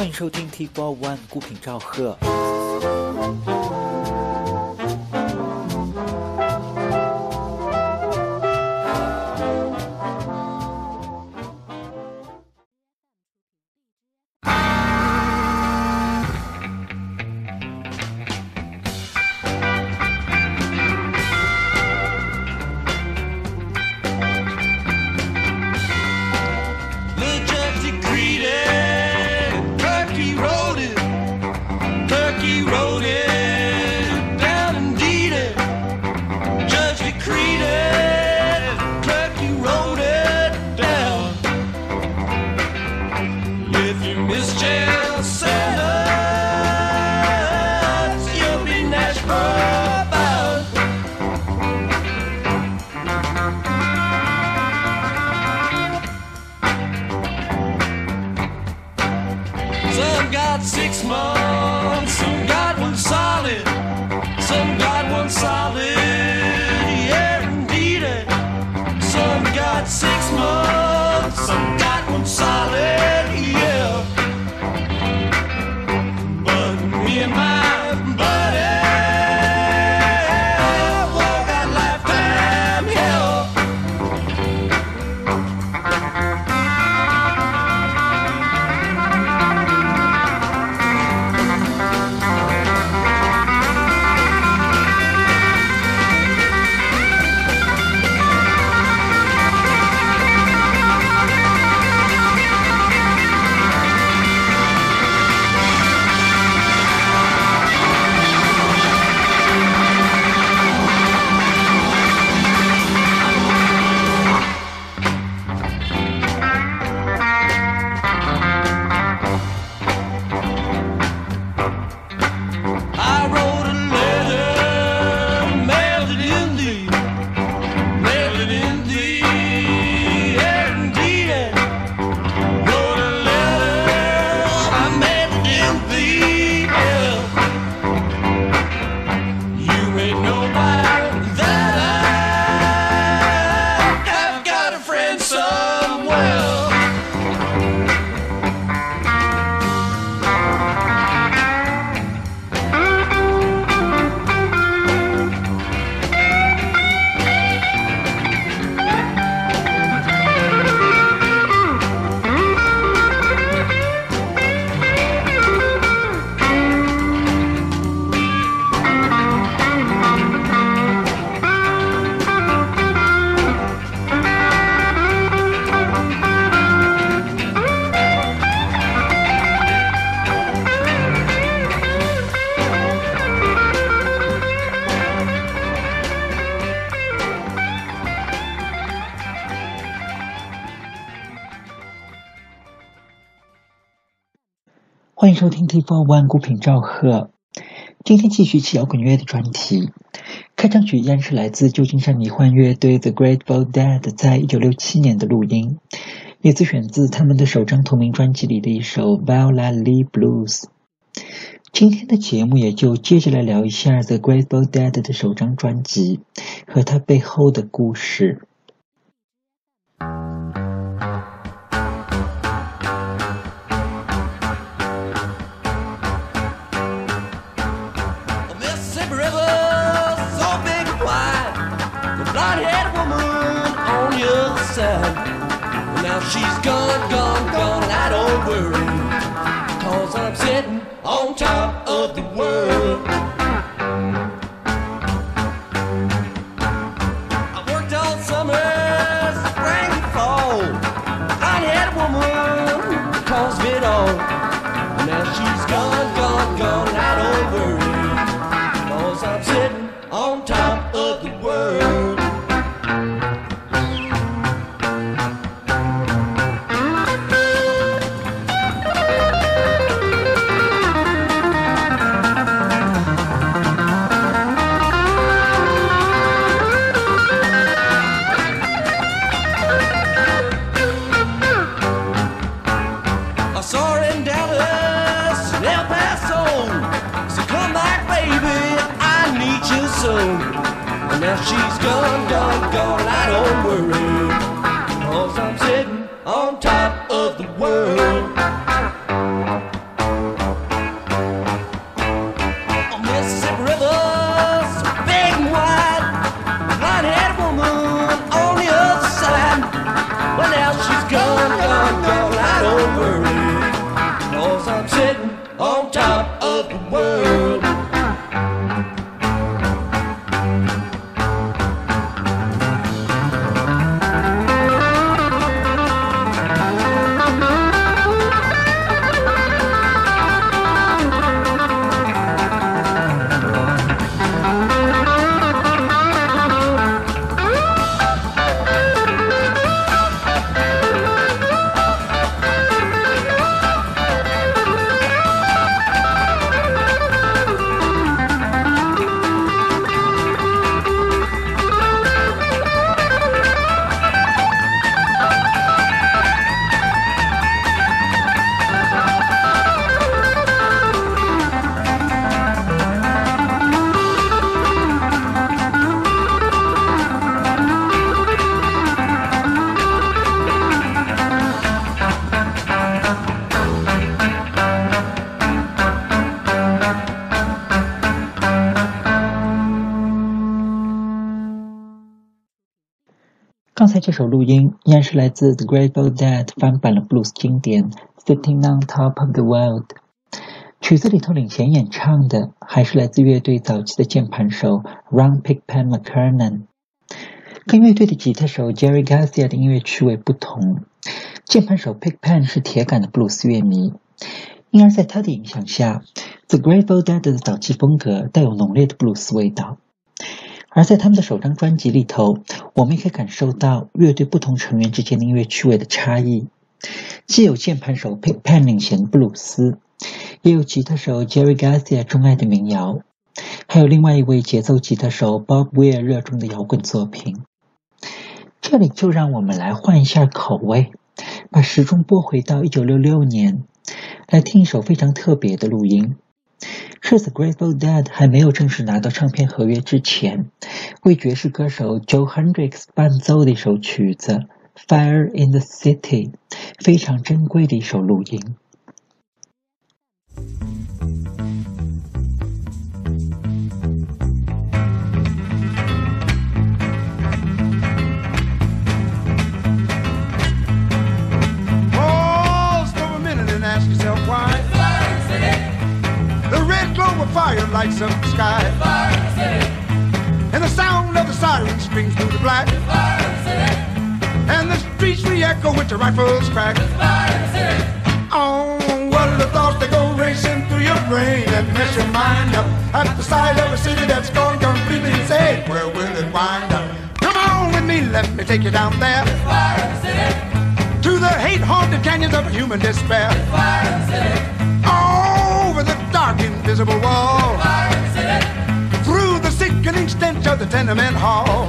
欢迎收听 T Four One 孤品赵贺。about six months. 欢迎收听 T Four One 孤品赵贺，今天继续起摇滚乐的专题。开场曲依然是来自旧金山迷幻乐队 The Grateful Dead 在一九六七年的录音，也自选自他们的首张同名专辑里的一首《Viola Lee Blues》。今天的节目也就接着来聊一下 The Grateful Dead 的首张专辑和它背后的故事。She's gone, gone, gone, and I don't worry. Cause I'm sitting on top of the world. 刚才这首录音依然是来自 The Grateful Dead 翻版的 blues 经典《Sitting on Top of the World》。曲子里头领衔演唱的还是来自乐队早期的键盘手 Ron Pickpan McKernan。跟乐队的吉他手 Jerry Garcia 的音乐趣味不同，键盘手 Pickpan 是铁杆的布鲁斯乐迷，因而在他的影响下，The Grateful Dead 的早期风格带有浓烈的布鲁斯味道。而在他们的首张专辑里头，我们也可以感受到乐队不同成员之间的音乐趣味的差异，既有键盘手 Pickpan 领衔的布鲁斯，也有吉他手 Jerry Garcia 钟爱的民谣，还有另外一位节奏吉他手 Bob Weir 热衷的摇滚作品。这里就让我们来换一下口味，把时钟拨回到一九六六年，来听一首非常特别的录音。是 The Grateful Dead 还没有正式拿到唱片合约之前，为爵士歌手 Joe Hendricks 伴奏的一首曲子《Fire in the City》，非常珍贵的一首录音。Of fire lights up the sky. And the sound of the sirens screams through the black. And the streets re-echo with the rifles crack. Oh, what are the thoughts that go racing through your brain and mess your mind up at the sight of a city that's gone completely insane? Where will it wind up? Come on with me, let me take you down there to the hate-haunted canyons of human despair. Over the dark, invisible wall, through the sickening stench of the tenement hall.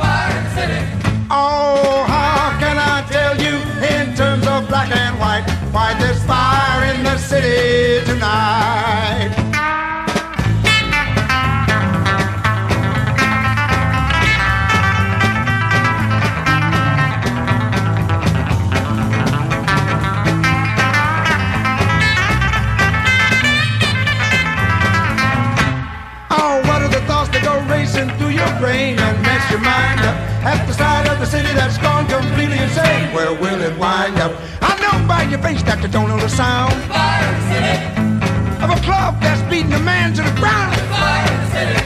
Oh, how can I tell you in terms of black and white why there's fire in the city tonight? City that's gone completely insane? Where will it wind up? I know by your face that you don't know the sound of a club that's beating a man to the ground. Fire City.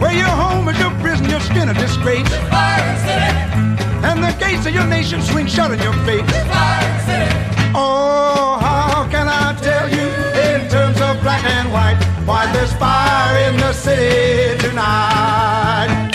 Where your home is your prison, your skin a disgrace, Fire City. and the gates of your nation swing shut in your face. Fire City. Oh, how can I tell you in terms of black and white why there's fire in the city tonight?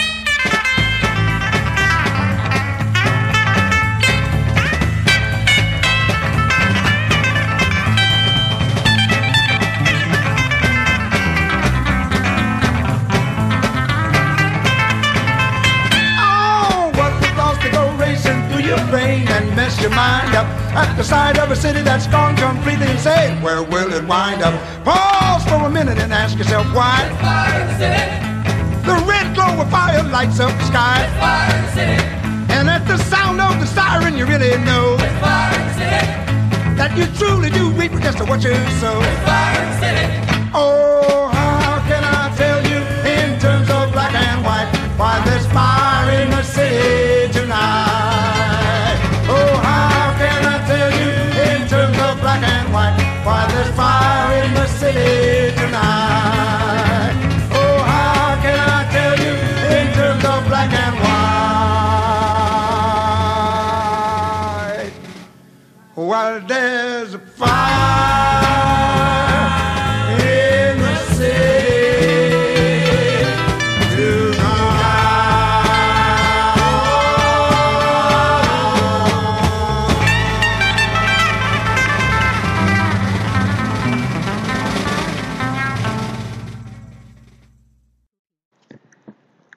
Your mind up at the sight of a city that's gone completely insane. Where will it wind up? Pause for a minute and ask yourself why. The red glow of fire lights up the sky. And at the sound of the siren, you really know that you truly do reap just what you sow. Oh, how can I tell you in terms of black and white why there's fire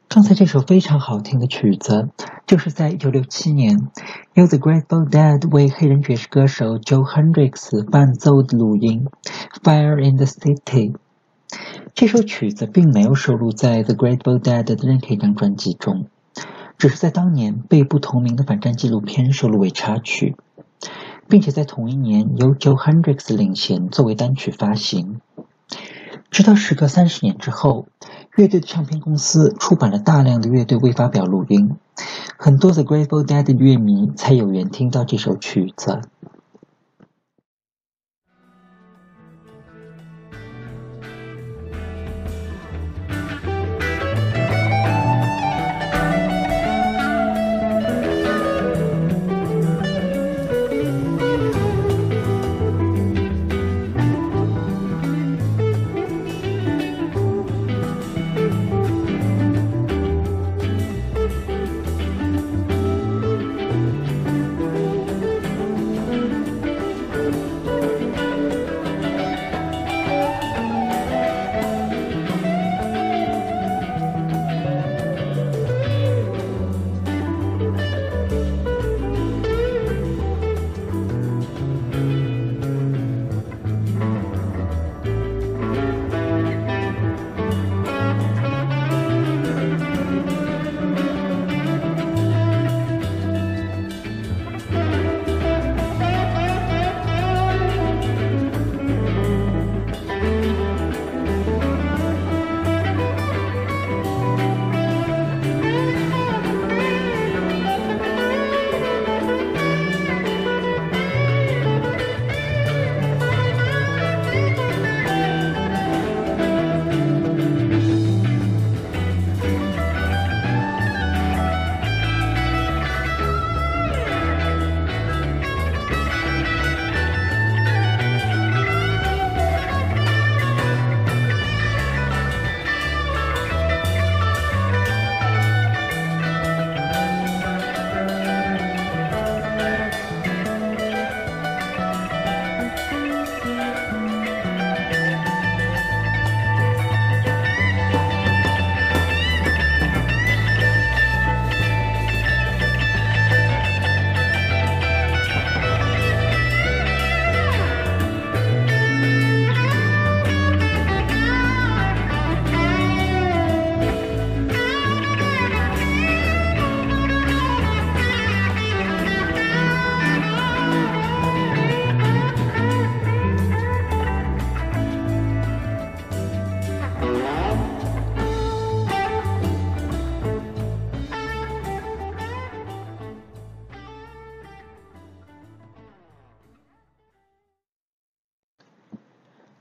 刚才这首非常好听的曲子，就是在1967年由 The Grateful Dead 为黑人爵士歌手 Joe Hendricks 伴奏的录音《Fire in the City》。这首曲子并没有收录在 The Grateful Dead 的任何一张专辑中，只是在当年被不同名的反战纪录片收录为插曲，并且在同一年由 Joe Hendricks 领衔作为单曲发行。直到时隔三十年之后，乐队的唱片公司出版了大量的乐队未发表录音，很多的 Grateful Dead 的乐迷才有缘听到这首曲子。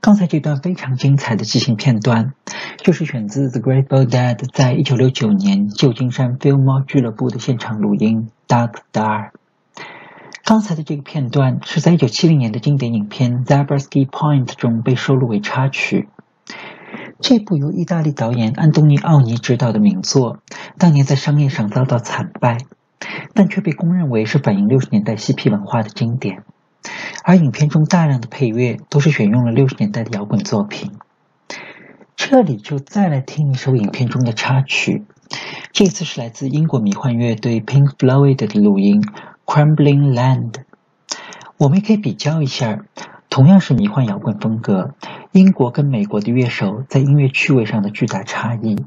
刚才这段非常精彩的即兴片段，就是选自 The Grateful Dead 在一九六九年旧金山 Fillmore 俱乐部的现场录音《Dark Star》。刚才的这个片段是在一九七零年的经典影片《Zabriskie Point》中被收录为插曲。这部由意大利导演安东尼奥尼执导的名作，当年在商业上遭到惨败，但却被公认为是反映六十年代嬉皮文化的经典。而影片中大量的配乐都是选用了六十年代的摇滚作品。这里就再来听一首影片中的插曲，这次是来自英国迷幻乐队 Pink Floyd 的录音《Crumbling Land》。我们也可以比较一下，同样是迷幻摇滚风格，英国跟美国的乐手在音乐趣味上的巨大差异。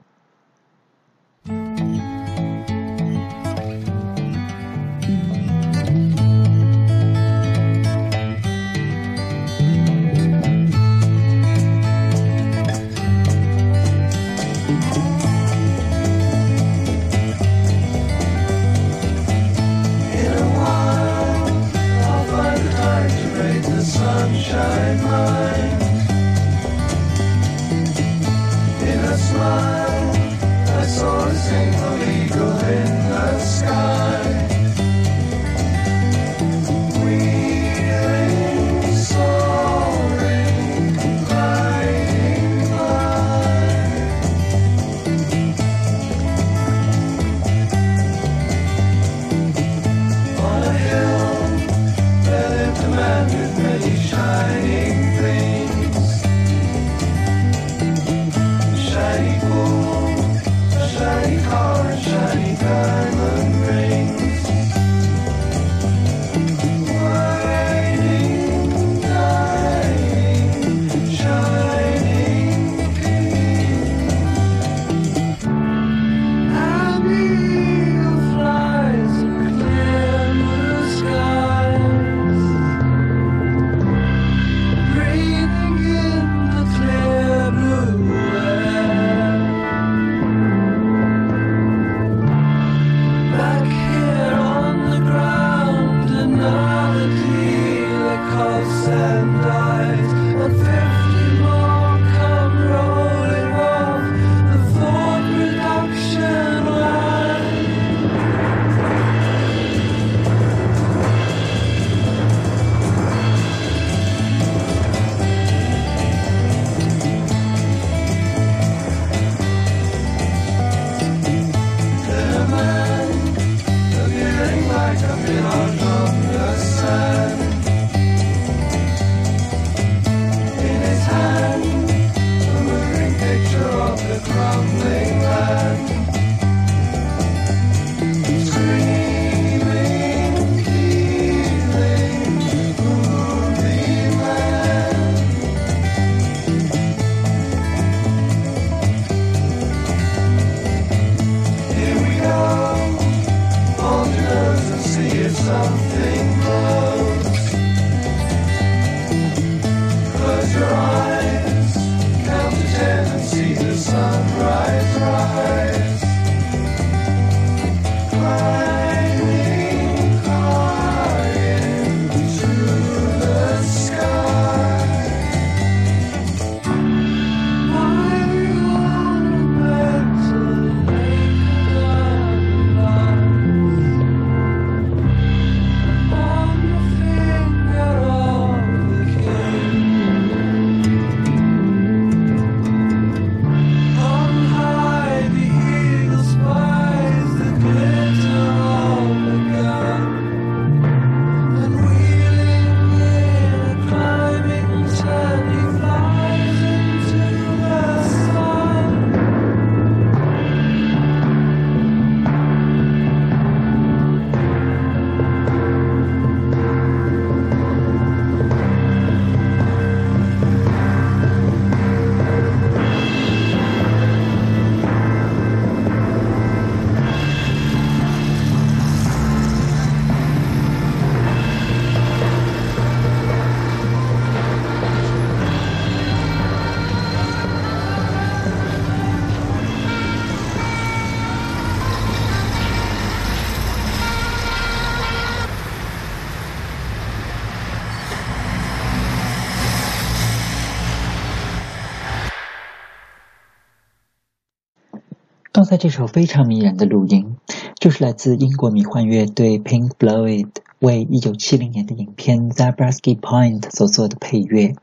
这首非常迷人的录音，就是来自英国迷幻乐队 Pink Floyd 为1970年的影片《Zabriskie Point》所做的配乐。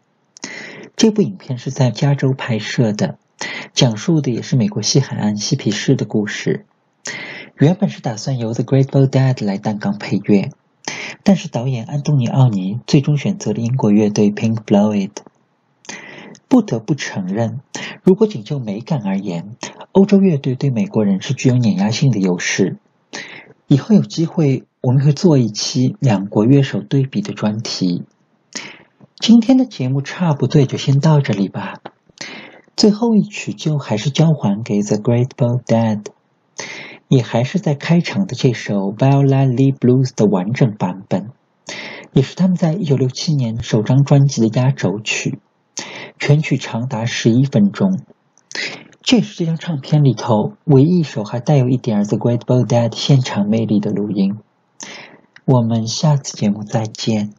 这部影片是在加州拍摄的，讲述的也是美国西海岸嬉皮士的故事。原本是打算由 The Grateful Dead 来担纲配乐，但是导演安东尼奥尼最终选择了英国乐队 Pink Floyd。不得不承认，如果仅就美感而言，欧洲乐队对美国人是具有碾压性的优势。以后有机会，我们会做一期两国乐手对比的专题。今天的节目差不多就先到这里吧。最后一曲就还是交还给 The Grateful Dead，也还是在开场的这首《Viola l e Blues》的完整版本，也是他们在1967年首张专辑的压轴曲。全曲长达十一分钟，这是这张唱片里头唯一一首还带有一点儿 The Great b o l l Dead 现场魅力的录音。我们下次节目再见。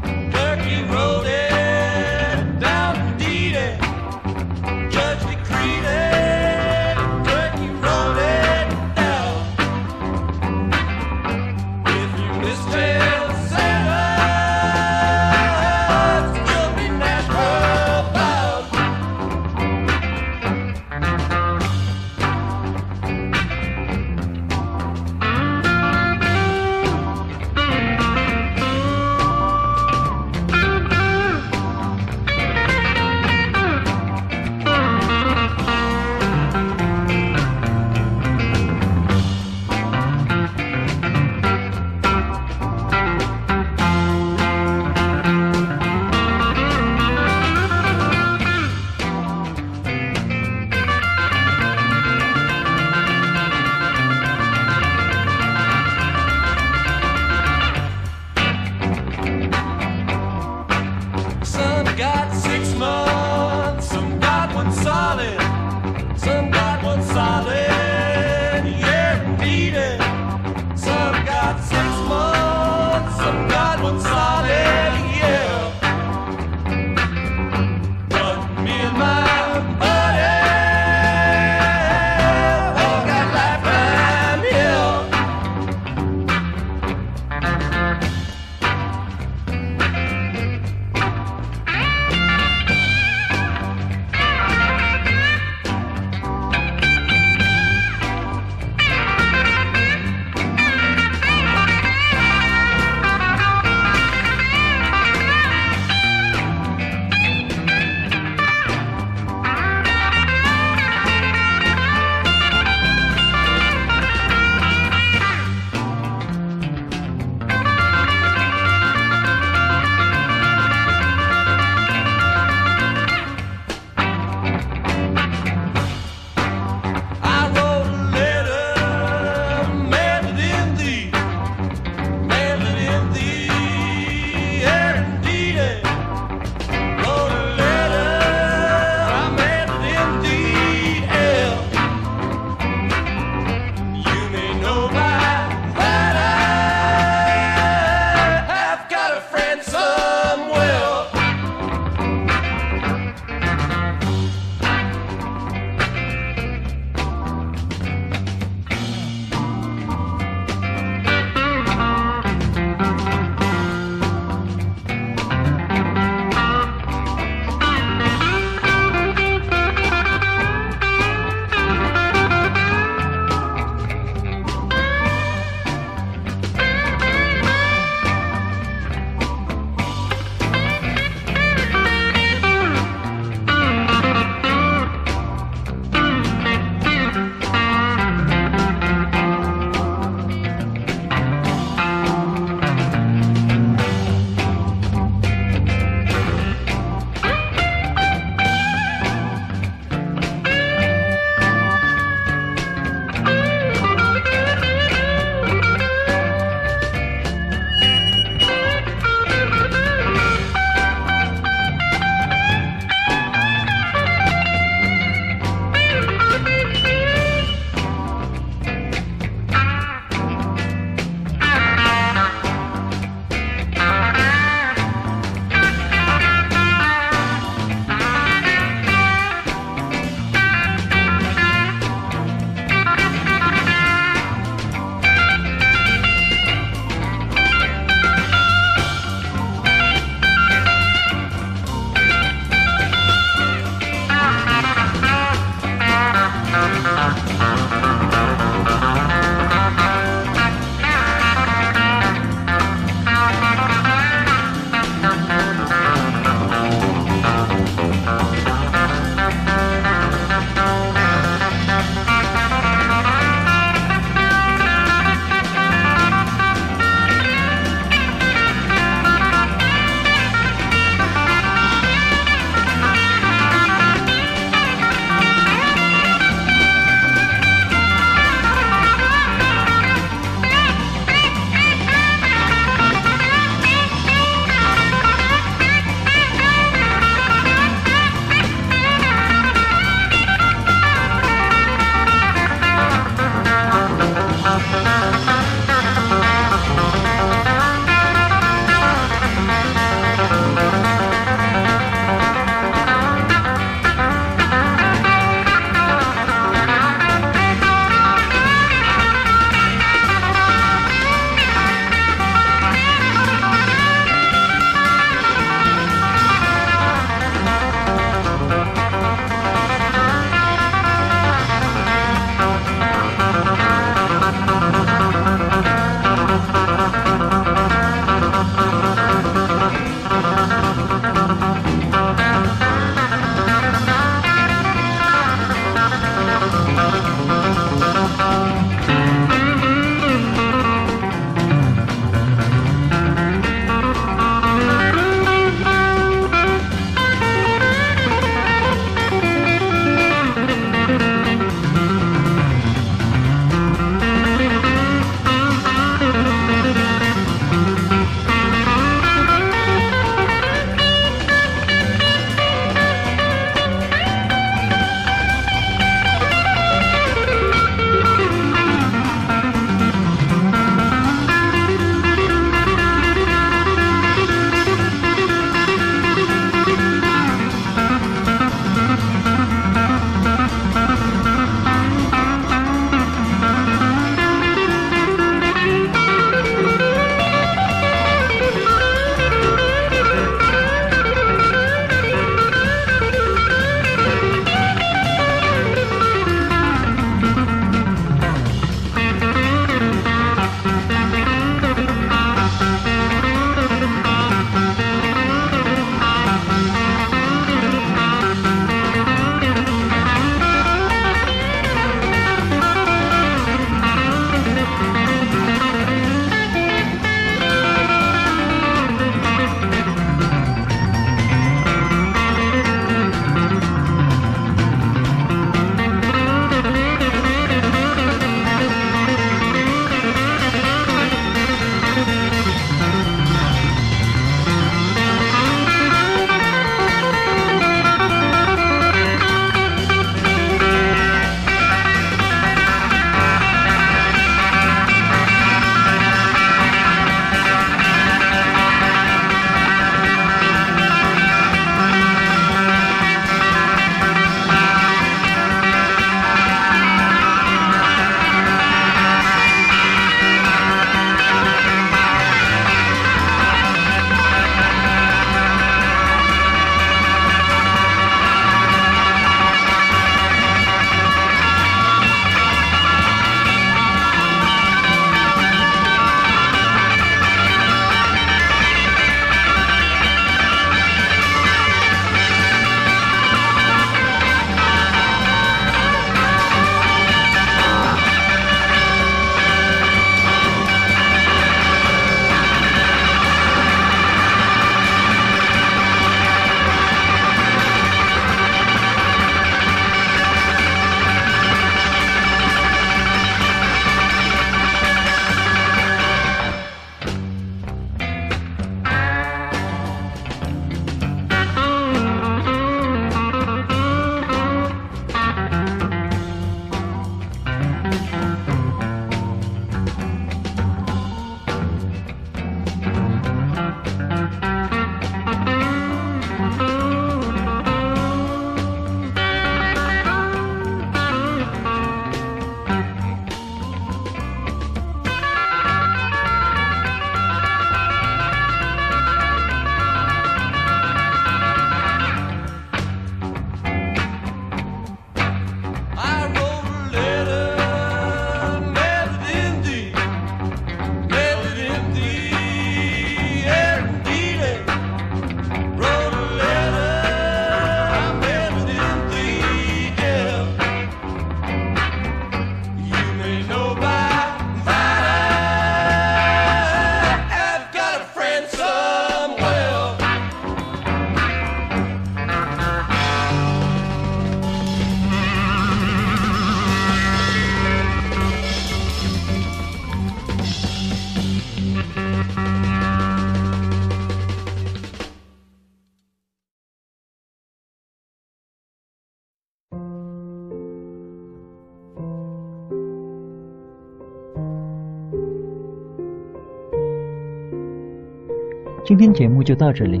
今天节目就到这里，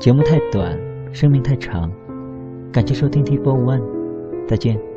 节目太短，生命太长，感谢收听 T Four One，再见。